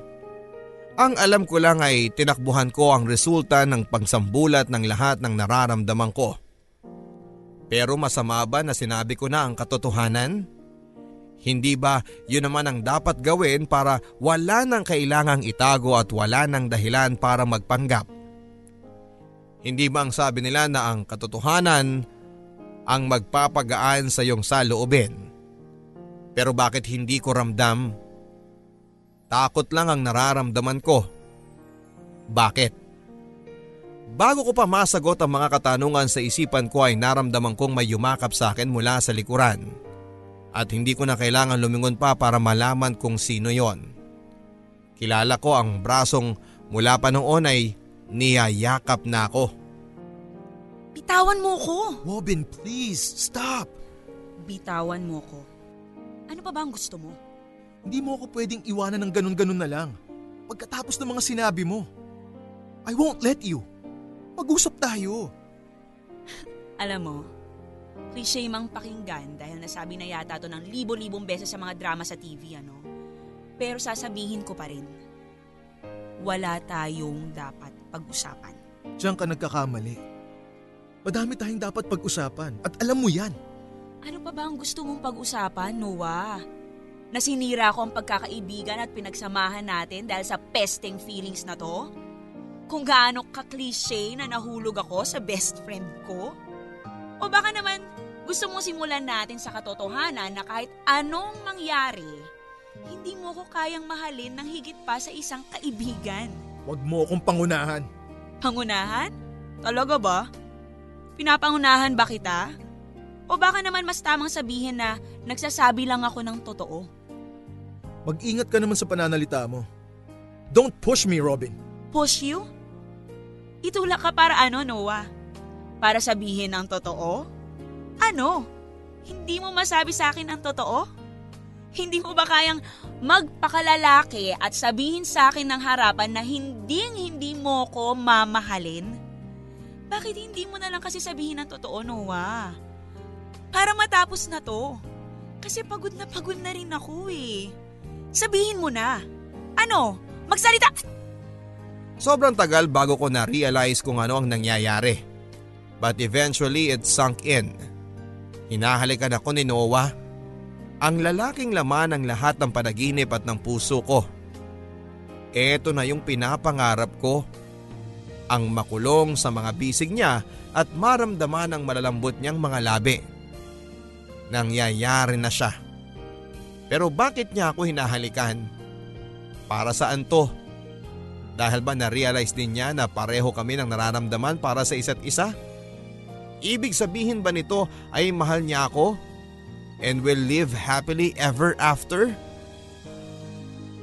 Ang alam ko lang ay tinakbuhan ko ang resulta ng pagsambulat ng lahat ng nararamdaman ko. Pero masama ba na sinabi ko na ang katotohanan? Hindi ba yun naman ang dapat gawin para wala nang kailangang itago at wala nang dahilan para magpanggap? Hindi ba ang sabi nila na ang katotohanan ang magpapagaan sa iyong saloobin? Pero bakit hindi ko ramdam? Takot lang ang nararamdaman ko. Bakit? Bago ko pa masagot ang mga katanungan sa isipan ko ay naramdaman kong may yumakap sa akin mula sa likuran at hindi ko na kailangan lumingon pa para malaman kung sino yon. Kilala ko ang brasong mula pa noon ay niyayakap na ako. Bitawan mo ko! Robin, please, stop! Bitawan mo ko. Ano pa ba ang gusto mo? Hindi mo ako pwedeng iwanan ng ganun-ganun na lang. Pagkatapos ng mga sinabi mo. I won't let you. Mag-usap tayo. Alam mo, cliche mang pakinggan dahil nasabi na yata to ng libo-libong beses sa mga drama sa TV, ano? Pero sasabihin ko pa rin, wala tayong dapat pag-usapan. Diyan ka nagkakamali. Madami tayong dapat pag-usapan at alam mo yan. Ano pa ba ang gusto mong pag-usapan, Noah? Nasinira ko ang pagkakaibigan at pinagsamahan natin dahil sa pesting feelings na to? Kung gaano ka-cliche na nahulog ako sa best friend ko? O baka naman gusto mong simulan natin sa katotohanan na kahit anong mangyari, hindi mo ko kayang mahalin ng higit pa sa isang kaibigan. Huwag mo akong pangunahan. Pangunahan? Talaga ba? Pinapangunahan ba kita? O baka naman mas tamang sabihin na nagsasabi lang ako ng totoo? Mag-ingat ka naman sa pananalita mo. Don't push me, Robin. Push you? Itulak ka para ano, Noah? Para sabihin ang totoo? Ano? Hindi mo masabi sa akin ang totoo? Hindi mo ba kayang magpakalalaki at sabihin sa akin ng harapan na hindi hindi mo ko mamahalin? Bakit hindi mo na lang kasi sabihin ang totoo, Noah? Para matapos na to. Kasi pagod na pagod na rin ako eh. Sabihin mo na. Ano? Magsalita! Sobrang tagal bago ko na-realize kung ano ang nangyayari. But eventually it sunk in. Hinahalikan ako ni Noah. Ang lalaking laman ng lahat ng panaginip at ng puso ko. Ito na yung pinapangarap ko. Ang makulong sa mga bisig niya at maramdaman ang malalambot niyang mga labi. Nangyayari na siya. Pero bakit niya ako hinahalikan? Para saan to? Dahil ba na-realize din niya na pareho kami ng nararamdaman para sa isa't isa? Ibig sabihin ba nito ay mahal niya ako? And will live happily ever after?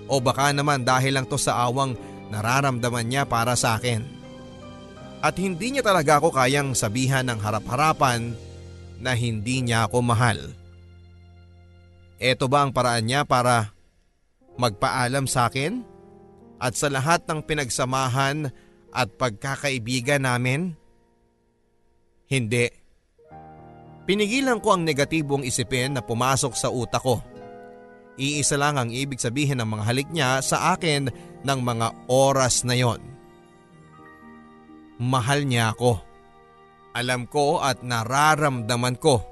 O baka naman dahil lang to sa awang nararamdaman niya para sa akin. At hindi niya talaga ako kayang sabihan ng harap-harapan na hindi niya ako mahal. Ito ba ang paraan niya para magpaalam sa akin? At sa lahat ng pinagsamahan at pagkakaibigan namin? Hindi. Pinigilan ko ang negatibong isipin na pumasok sa utak ko. Iisa lang ang ibig sabihin ng mga halik niya sa akin ng mga oras na yon. Mahal niya ako. Alam ko at nararamdaman ko.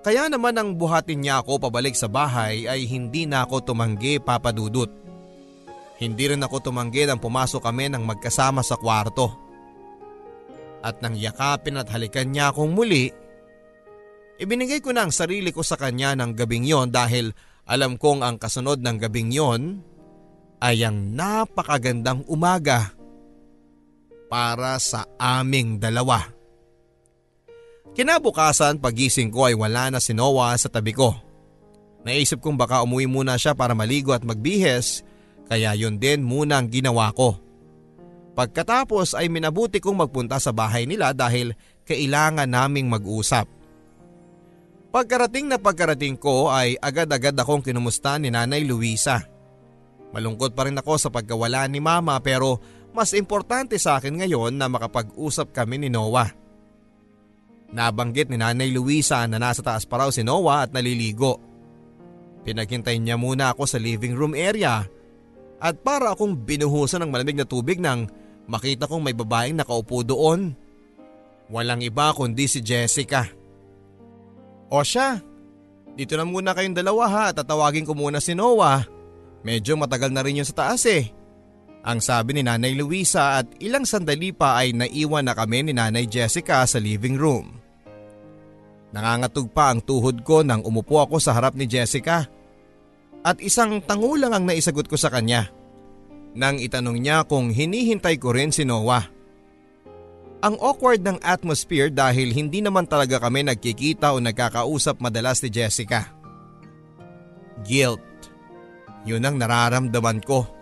Kaya naman ang buhatin niya ako pabalik sa bahay ay hindi na ako tumanggi papadudot. Hindi rin ako tumanggi nang pumasok kami ng magkasama sa kwarto. At nang yakapin at halikan niya akong muli, ibinigay ko na ang sarili ko sa kanya ng gabing yon dahil alam kong ang kasunod ng gabing yon ay ang napakagandang umaga para sa aming dalawa. Kinabukasan pagising ko ay wala na si Noah sa tabi ko. Naisip kong baka umuwi muna siya para maligo at magbihes kaya yun din muna ang ginawa ko. Pagkatapos ay minabuti kong magpunta sa bahay nila dahil kailangan naming mag-usap. Pagkarating na pagkarating ko ay agad-agad akong kinumusta ni Nanay Luisa. Malungkot pa rin ako sa pagkawala ni Mama pero mas importante sa akin ngayon na makapag-usap kami ni Noah. Nabanggit ni Nanay Luisa na nasa taas pa raw si Noah at naliligo. Pinaghintay niya muna ako sa living room area at para akong binuhusan ng malamig na tubig nang makita kong may babaeng nakaupo doon. Walang iba kundi si Jessica. O siya, dito na muna kayong dalawa ha at tatawagin ko muna si Noah. Medyo matagal na rin yun sa taas eh. Ang sabi ni Nanay Luisa at ilang sandali pa ay naiwan na kami ni Nanay Jessica sa living room. Nangangatog pa ang tuhod ko nang umupo ako sa harap ni Jessica. At isang tango lang ang naisagot ko sa kanya. Nang itanong niya kung hinihintay ko rin si Noah. Ang awkward ng atmosphere dahil hindi naman talaga kami nagkikita o nagkakausap madalas ni Jessica. Guilt. Yun ang nararamdaman ko.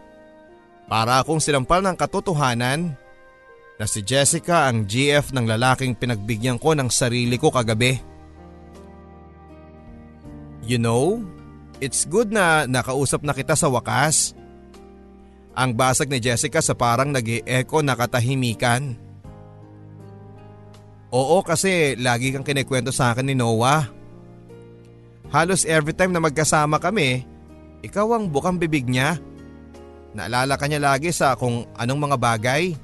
Para akong silampal ng katotohanan na si Jessica ang GF ng lalaking pinagbigyan ko ng sarili ko kagabi. You know, it's good na nakausap na kita sa wakas. Ang basag ni Jessica sa parang nag echo na katahimikan. Oo kasi lagi kang kinikwento sa akin ni Noah. Halos every time na magkasama kami, ikaw ang bukang bibig niya. Naalala ka niya lagi sa kung anong mga bagay.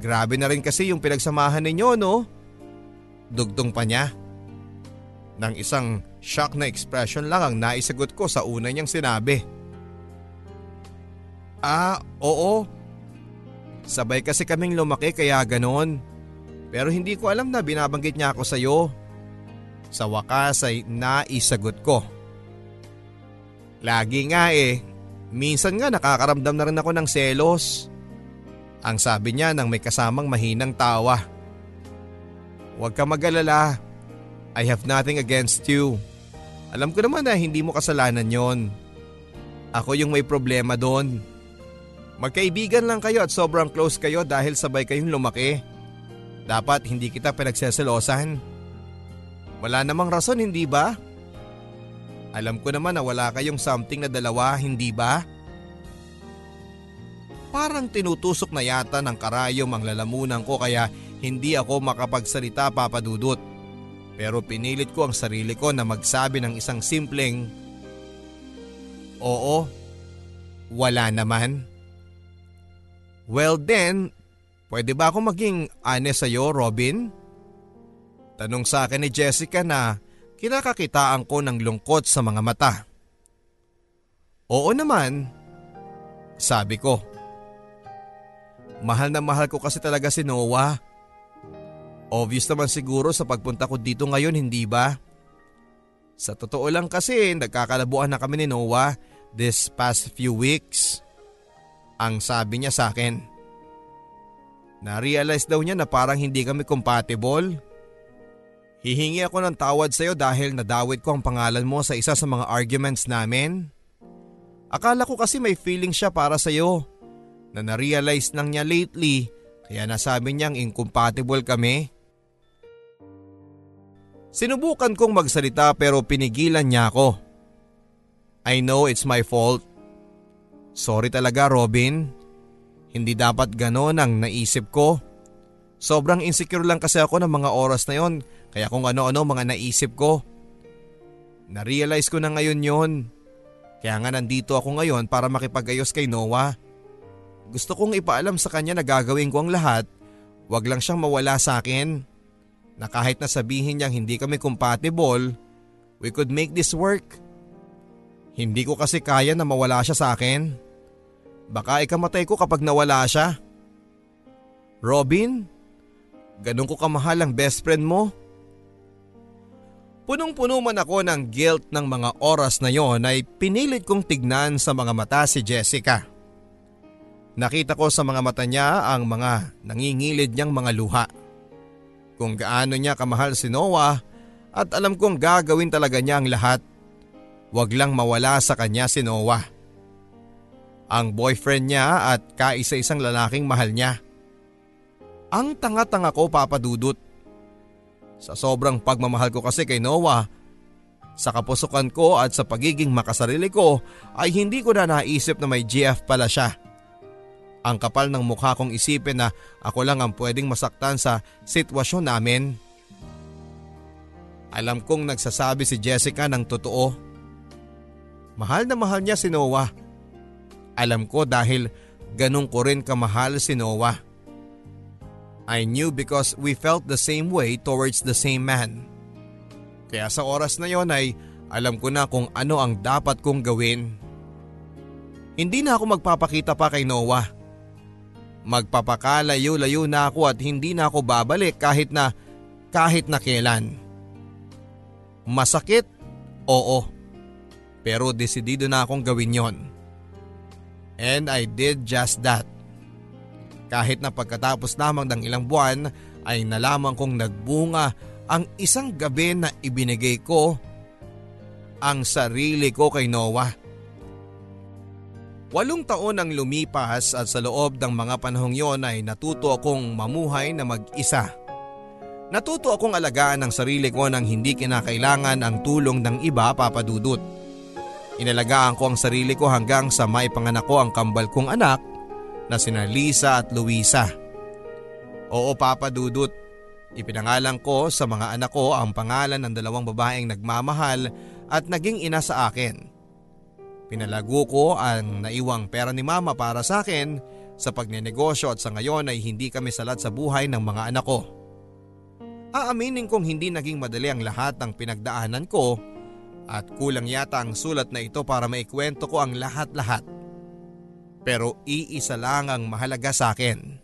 Grabe na rin kasi yung pinagsamahan ninyo no? Dugtong pa niya. Nang isang shock na expression lang ang naisagot ko sa una niyang sinabi. Ah, oo. Sabay kasi kaming lumaki kaya ganon. Pero hindi ko alam na binabanggit niya ako sa iyo. Sa wakas ay naisagot ko. Lagi nga eh, minsan nga nakakaramdam na rin ako ng selos. Ang sabi niya nang may kasamang mahinang tawa. Huwag ka mag-alala. I have nothing against you. Alam ko naman na hindi mo kasalanan yon. Ako yung may problema doon. Magkaibigan lang kayo at sobrang close kayo dahil sabay kayong lumaki. Dapat hindi kita pinagseselosan. Wala namang rason hindi ba? Alam ko naman na wala kayong something na dalawa, hindi ba? Parang tinutusok na yata ng karayom ang lalamunan ko kaya hindi ako makapagsalita papadudot. Pero pinilit ko ang sarili ko na magsabi ng isang simpleng, Oo, wala naman. Well then, pwede ba ako maging honest sa'yo Robin? Tanong sa akin ni Jessica na kinakakitaan ko ng lungkot sa mga mata. Oo naman, sabi ko. Mahal na mahal ko kasi talaga si Noah. Obvious naman siguro sa pagpunta ko dito ngayon, hindi ba? Sa totoo lang kasi nagkakalabuan na kami ni Noah this past few weeks. Ang sabi niya sa akin. Na-realize daw niya na parang hindi kami compatible. Hihingi ako ng tawad sa iyo dahil nadawit ko ang pangalan mo sa isa sa mga arguments namin. Akala ko kasi may feeling siya para sa iyo na na-realize lang niya lately kaya nasabi niyang incompatible kami. Sinubukan kong magsalita pero pinigilan niya ako. I know it's my fault. Sorry talaga Robin. Hindi dapat ganon ang naisip ko. Sobrang insecure lang kasi ako ng mga oras na yon kaya kung ano-ano mga naisip ko. Na-realize ko na ngayon yon. Kaya nga nandito ako ngayon para makipagayos kay Noah. Gusto kong ipaalam sa kanya na gagawin ko ang lahat, wag lang siyang mawala sa akin. Na kahit na sabihin niyang hindi kami compatible, we could make this work. Hindi ko kasi kaya na mawala siya sa akin. Baka ikamatay ko kapag nawala siya. Robin, ganun ko kamahal ang best friend mo. Punong-puno man ako ng guilt ng mga oras na yon ay pinilit kong tignan sa mga mata si Jessica. Nakita ko sa mga mata niya ang mga nangingilid niyang mga luha. Kung gaano niya kamahal si Noah at alam kong gagawin talaga niya ang lahat. Huwag lang mawala sa kanya si Noah. Ang boyfriend niya at kaisa-isang lalaking mahal niya. Ang tanga-tanga ko papadudot. Sa sobrang pagmamahal ko kasi kay Noah, sa kapusukan ko at sa pagiging makasarili ko ay hindi ko na naisip na may GF pala siya. Ang kapal ng mukha kong isipin na ako lang ang pwedeng masaktan sa sitwasyon namin. Alam kong nagsasabi si Jessica ng totoo. Mahal na mahal niya si Noah. Alam ko dahil ganun ko rin kamahal si Noah. I knew because we felt the same way towards the same man. Kaya sa oras na yon ay alam ko na kung ano ang dapat kong gawin. Hindi na ako magpapakita pa kay Noah. Magpapakalayo-layo na ako at hindi na ako babalik kahit na kahit na kailan. Masakit? Oo. Pero desidido na akong gawin yon. And I did just that. Kahit na pagkatapos lamang ng ilang buwan ay nalaman kong nagbunga ang isang gabi na ibinigay ko ang sarili ko kay Noah. Walong taon ang lumipas at sa loob ng mga panahong yon ay natuto akong mamuhay na mag-isa. Natuto akong alagaan ang sarili ko nang hindi kinakailangan ang tulong ng iba papadudot. Inalagaan ko ang sarili ko hanggang sa maipanganak ko ang kambal kong anak na sina Lisa at Luisa. Oo papadudot, ipinangalan ko sa mga anak ko ang pangalan ng dalawang babaeng nagmamahal at naging ina sa akin. Pinalago ko ang naiwang pera ni mama para sa akin sa pagnenegosyo at sa ngayon ay hindi kami salat sa buhay ng mga anak ko. Aaminin kong hindi naging madali ang lahat ng pinagdaanan ko at kulang yata ang sulat na ito para maikwento ko ang lahat-lahat. Pero iisa lang ang mahalaga sa akin.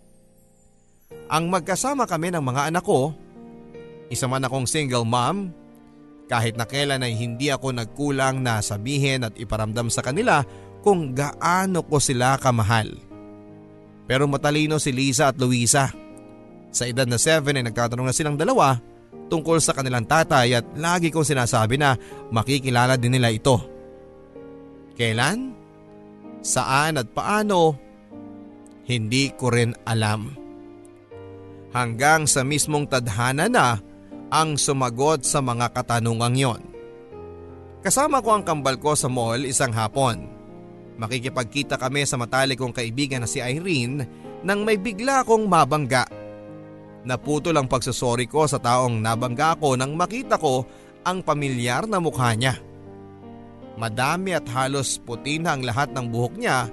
Ang magkasama kami ng mga anak ko, isa man akong single mom, kahit na kailan ay hindi ako nagkulang na sabihin at iparamdam sa kanila kung gaano ko sila kamahal. Pero matalino si Lisa at Luisa. Sa edad na 7 ay nagtatanong na silang dalawa tungkol sa kanilang tatay at lagi kong sinasabi na makikilala din nila ito. Kailan? Saan at paano? Hindi ko rin alam. Hanggang sa mismong tadhana na ang sumagot sa mga katanungang yon. Kasama ko ang kambal ko sa mall isang hapon. Makikipagkita kami sa matalik kong kaibigan na si Irene nang may bigla akong mabangga. Naputo lang pagsasorry ko sa taong nabangga ko nang makita ko ang pamilyar na mukha niya. Madami at halos puti na ang lahat ng buhok niya.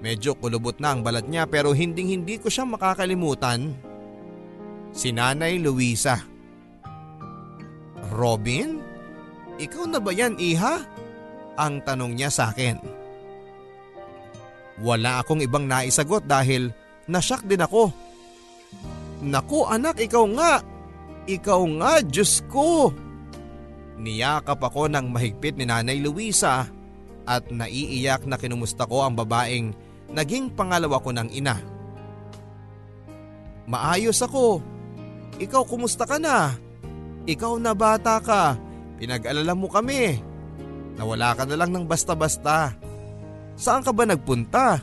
Medyo kulubot na ang balat niya pero hinding hindi ko siya makakalimutan. Si Nanay Luisa. Robin? Ikaw na ba yan, Iha? Ang tanong niya sa akin. Wala akong ibang naisagot dahil nasyak din ako. Naku anak, ikaw nga. Ikaw nga, Diyos ko. Niyakap ako ng mahigpit ni Nanay Luisa at naiiyak na kinumusta ko ang babaeng naging pangalawa ko ng ina. Maayos ako. Ikaw kumusta ka na? Ikaw na bata ka. Pinag-alala mo kami. Nawala ka na lang ng basta-basta. Saan ka ba nagpunta?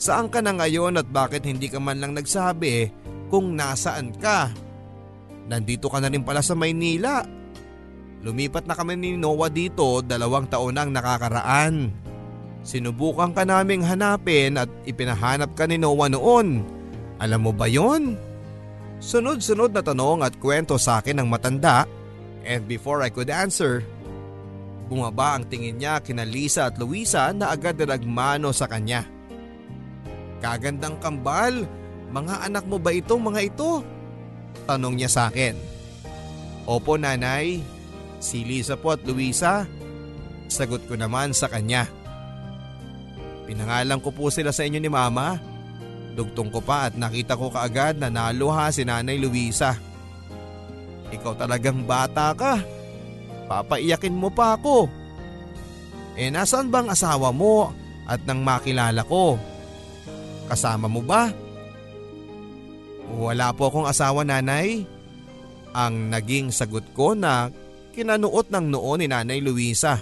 Saan ka na ngayon at bakit hindi ka man lang nagsabi kung nasaan ka? Nandito ka na rin pala sa Maynila. Lumipat na kami ni Noah dito dalawang taon nang nakakaraan. Sinubukan ka naming hanapin at ipinahanap ka ni Noah noon. Alam mo ba yon? Sunod-sunod na tanong at kwento sa akin ng matanda and before I could answer, Bumaba ang tingin niya kina Lisa at Luisa na agad na nagmano sa kanya. Kagandang kambal, mga anak mo ba itong mga ito? Tanong niya sa akin. Opo nanay, si Lisa po at Luisa. Sagot ko naman sa kanya. Pinangalan ko po sila sa inyo ni mama. Dugtong ko pa at nakita ko kaagad na naluha si nanay Luisa. Ikaw talagang bata ka. Papaiyakin mo pa ako. Eh nasaan bang asawa mo at nang makilala ko? Kasama mo ba? Wala po akong asawa nanay. Ang naging sagot ko na kinanuot ng noon ni nanay Luisa.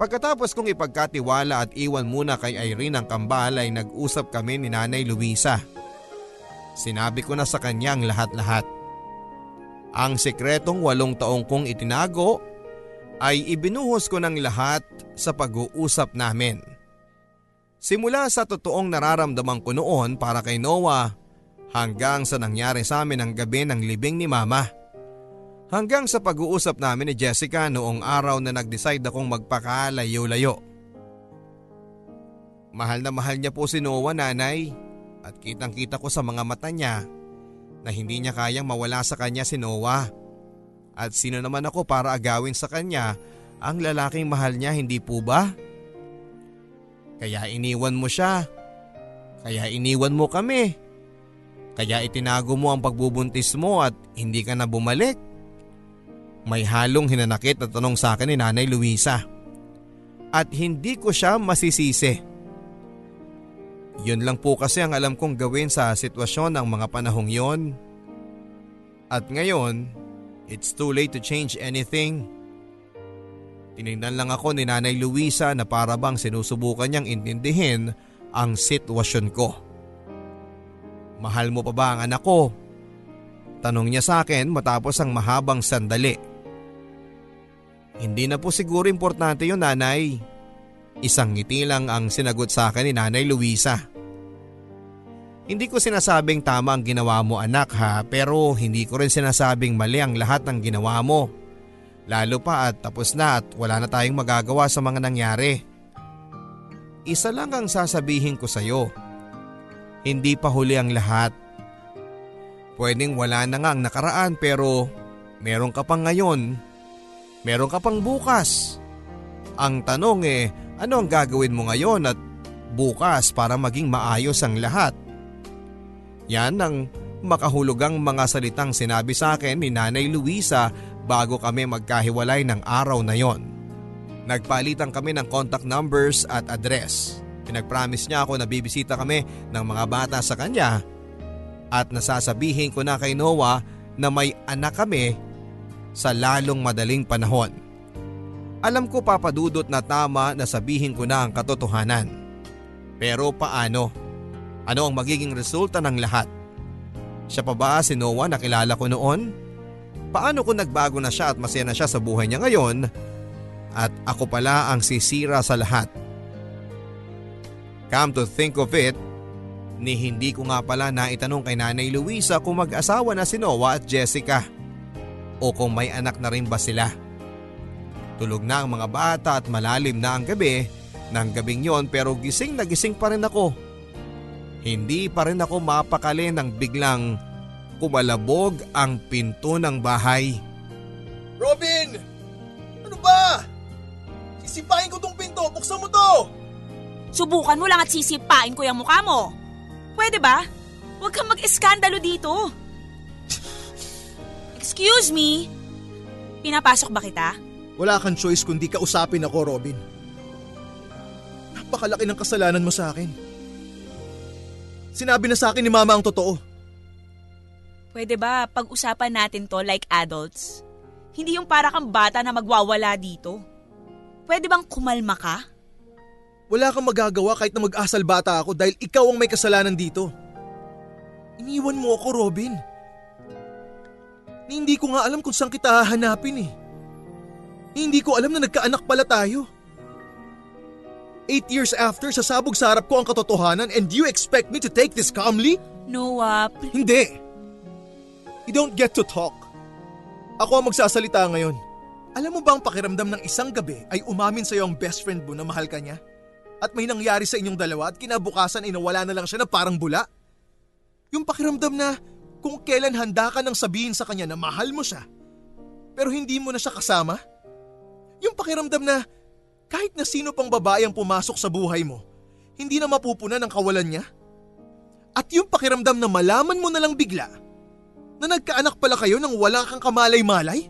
Pagkatapos kong ipagkatiwala at iwan muna kay Irene ang kambal ay nag-usap kami ni nanay Luisa. Sinabi ko na sa kanya ang lahat-lahat. Ang sekretong walong taong kong itinago ay ibinuhos ko ng lahat sa pag-uusap namin. Simula sa totoong nararamdaman ko noon para kay Noah hanggang sa nangyari sa amin ang gabi ng libing ni Mama. Hanggang sa pag-uusap namin ni Jessica noong araw na nag-decide akong magpakalayo-layo. Mahal na mahal niya po si Noah nanay at kitang kita ko sa mga mata niya na hindi niya kayang mawala sa kanya si Noah. At sino naman ako para agawin sa kanya ang lalaking mahal niya hindi po ba? Kaya iniwan mo siya. Kaya iniwan mo kami. Kaya itinago mo ang pagbubuntis mo at hindi ka na bumalik. May halong hinanakit na tanong sa akin ni Nanay Luisa. At hindi ko siya masisisi. Yun lang po kasi ang alam kong gawin sa sitwasyon ng mga panahong yon. At ngayon, it's too late to change anything. Tinignan lang ako ni Nanay Luisa na para bang sinusubukan niyang intindihin ang sitwasyon ko. Mahal mo pa ba ang anak ko? Tanong niya sa akin matapos ang mahabang sandali. Hindi na po siguro importante yun nanay. Isang ngiti lang ang sinagot sa akin ni Nanay Luisa. Hindi ko sinasabing tama ang ginawa mo anak ha pero hindi ko rin sinasabing mali ang lahat ng ginawa mo. Lalo pa at tapos na at wala na tayong magagawa sa mga nangyari. Isa lang ang sasabihin ko sa iyo. Hindi pa huli ang lahat. Pwedeng wala na nga ang nakaraan pero meron ka pang ngayon. Meron ka pang bukas. Ang tanong eh, ano ang gagawin mo ngayon at bukas para maging maayos ang lahat? Yan ang makahulugang mga salitang sinabi sa akin ni Nanay Luisa bago kami magkahiwalay ng araw na yon. Nagpalitan kami ng contact numbers at address. Pinagpromise niya ako na bibisita kami ng mga bata sa kanya at nasasabihin ko na kay Noah na may anak kami sa lalong madaling panahon. Alam ko papadudot na tama na sabihin ko na ang katotohanan. Pero paano? Ano ang magiging resulta ng lahat? Siya pa ba si Noah na kilala ko noon? Paano kung nagbago na siya at masaya na siya sa buhay niya ngayon at ako pala ang sisira sa lahat? Come to think of it, ni hindi ko nga pala naitanong kay Nanay Luisa kung mag-asawa na si Noah at Jessica o kung may anak na rin ba sila. Tulog na ang mga bata at malalim na ang gabi ng gabing yon pero gising na gising pa rin ako. Hindi pa rin ako mapakali nang biglang kumalabog ang pinto ng bahay. Robin! Ano ba? Sisipain ko tong pinto, buksan mo to! Subukan mo lang at sisipain ko yung mukha mo. Pwede ba? Huwag kang mag-eskandalo dito. Excuse me? Pinapasok ba kita? Wala kang choice kundi kausapin ako, Robin. Napakalaki ng kasalanan mo sa akin. Sinabi na sa akin ni Mama ang totoo. Pwede ba pag-usapan natin to like adults? Hindi yung para kang bata na magwawala dito. Pwede bang kumalma ka? Wala kang magagawa kahit na mag-asal bata ako dahil ikaw ang may kasalanan dito. Iniwan mo ako, Robin. Ni hindi ko nga alam kung saan kita hahanapin eh. Hindi ko alam na nagkaanak pala tayo. Eight years after, sasabog sa harap ko ang katotohanan and you expect me to take this calmly? Noah, pl- Hindi. You don't get to talk. Ako ang magsasalita ngayon. Alam mo ba ang pakiramdam ng isang gabi ay umamin sa'yo ang best friend mo na mahal ka niya? At may nangyari sa inyong dalawa at kinabukasan ay nawala na lang siya na parang bula? Yung pakiramdam na kung kailan handa ka nang sabihin sa kanya na mahal mo siya, pero hindi mo na siya kasama? Yung pakiramdam na kahit na sino pang babae ang pumasok sa buhay mo, hindi na mapupunan ang kawalan niya? At yung pakiramdam na malaman mo na lang bigla na nagkaanak pala kayo nang wala kang kamalay-malay?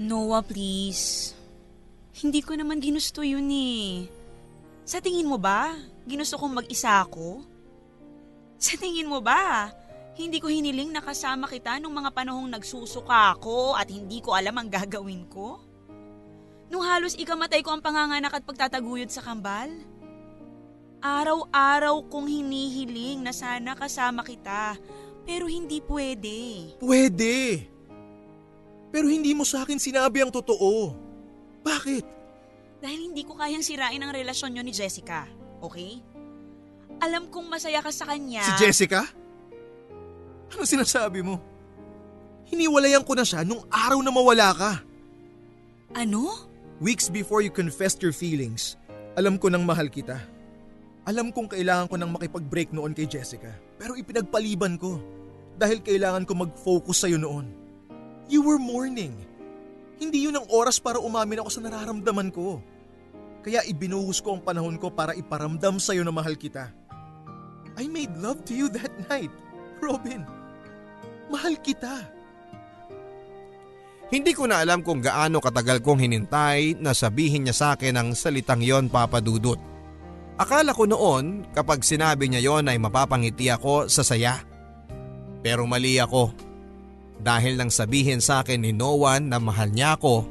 Noah please. Hindi ko naman ginusto yun eh. Sa tingin mo ba, ginusto kong mag-isa ako? Sa tingin mo ba, hindi ko hiniling nakasama kita nung mga panahong nagsusuka ako at hindi ko alam ang gagawin ko? Nung halos ikamatay ko ang panganganak at pagtataguyod sa kambal? Araw-araw kong hinihiling na sana kasama kita, pero hindi pwede. Pwede. Pero hindi mo sa akin sinabi ang totoo. Bakit? Dahil hindi ko kayang sirain ang relasyon nyo ni Jessica, okay? Alam kong masaya ka sa kanya. Si Jessica? Ano sinasabi mo? Hiniwalayan ko na siya nung araw na mawala ka. Ano? Weeks before you confessed your feelings, alam ko nang mahal kita. Alam kong kailangan ko nang makipag-break noon kay Jessica. Pero ipinagpaliban ko. Dahil kailangan ko mag-focus sa'yo noon. You were mourning. Hindi yun ang oras para umamin ako sa nararamdaman ko. Kaya ibinuhos ko ang panahon ko para iparamdam sa'yo na mahal kita. I made love to you that night, Robin. Mahal kita. Hindi ko na alam kung gaano katagal kong hinintay na sabihin niya sa akin ang salitang yon papadudot. Akala ko noon kapag sinabi niya yon ay mapapangiti ako sa saya. Pero mali ako. Dahil nang sabihin sa akin ni Noan na mahal niya ako,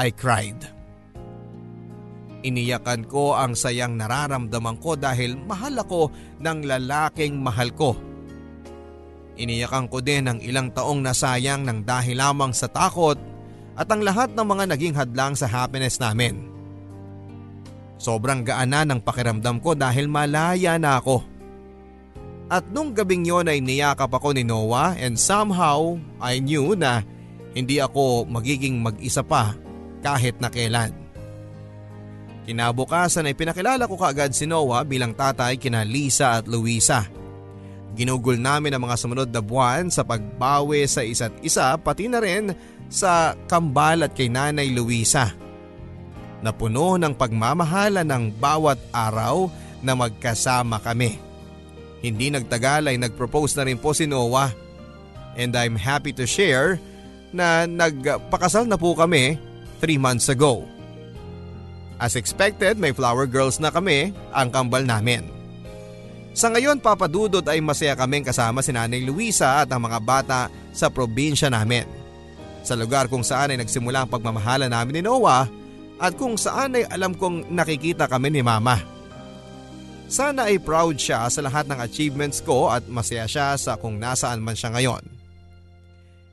I cried. Iniyakan ko ang sayang nararamdaman ko dahil mahal ako ng lalaking mahal ko. Iniyakan ko din ang ilang taong nasayang ng dahil lamang sa takot at ang lahat ng mga naging hadlang sa happiness namin. Sobrang gaan na ng pakiramdam ko dahil malaya na ako. At nung gabing yon ay niyakap ako ni Noah and somehow I knew na hindi ako magiging mag-isa pa kahit na kailan. Kinabukasan ay pinakilala ko kaagad si Noah bilang tatay kina Lisa at Luisa. Ginugol namin ang mga sumunod na buwan sa pagbawi sa isa't isa pati na rin sa kambal at kay Nanay Luisa. Napuno ng pagmamahala ng bawat araw na magkasama kami. Hindi nagtagal ay nagpropose na rin po si Noah and I'm happy to share na nagpakasal na po kami 3 months ago. As expected, may flower girls na kami ang kambal namin. Sa ngayon papadudot ay masaya kaming kasama si Nanay Luisa at ang mga bata sa probinsya namin. Sa lugar kung saan ay nagsimula ang pagmamahala namin ni Noah at kung saan ay alam kong nakikita kami ni mama. Sana ay proud siya sa lahat ng achievements ko at masaya siya sa kung nasaan man siya ngayon.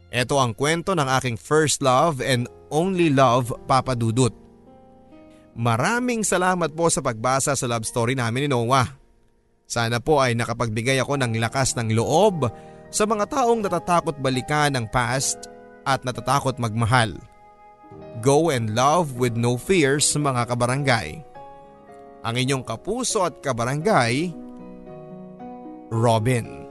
Ito ang kwento ng aking first love and only love, Papa Dudut. Maraming salamat po sa pagbasa sa love story namin ni Noah. Sana po ay nakapagbigay ako ng lakas ng loob sa mga taong natatakot balikan ng past at natatakot magmahal. Go and love with no fears mga kabarangay. Ang inyong kapuso at kabarangay, Robin.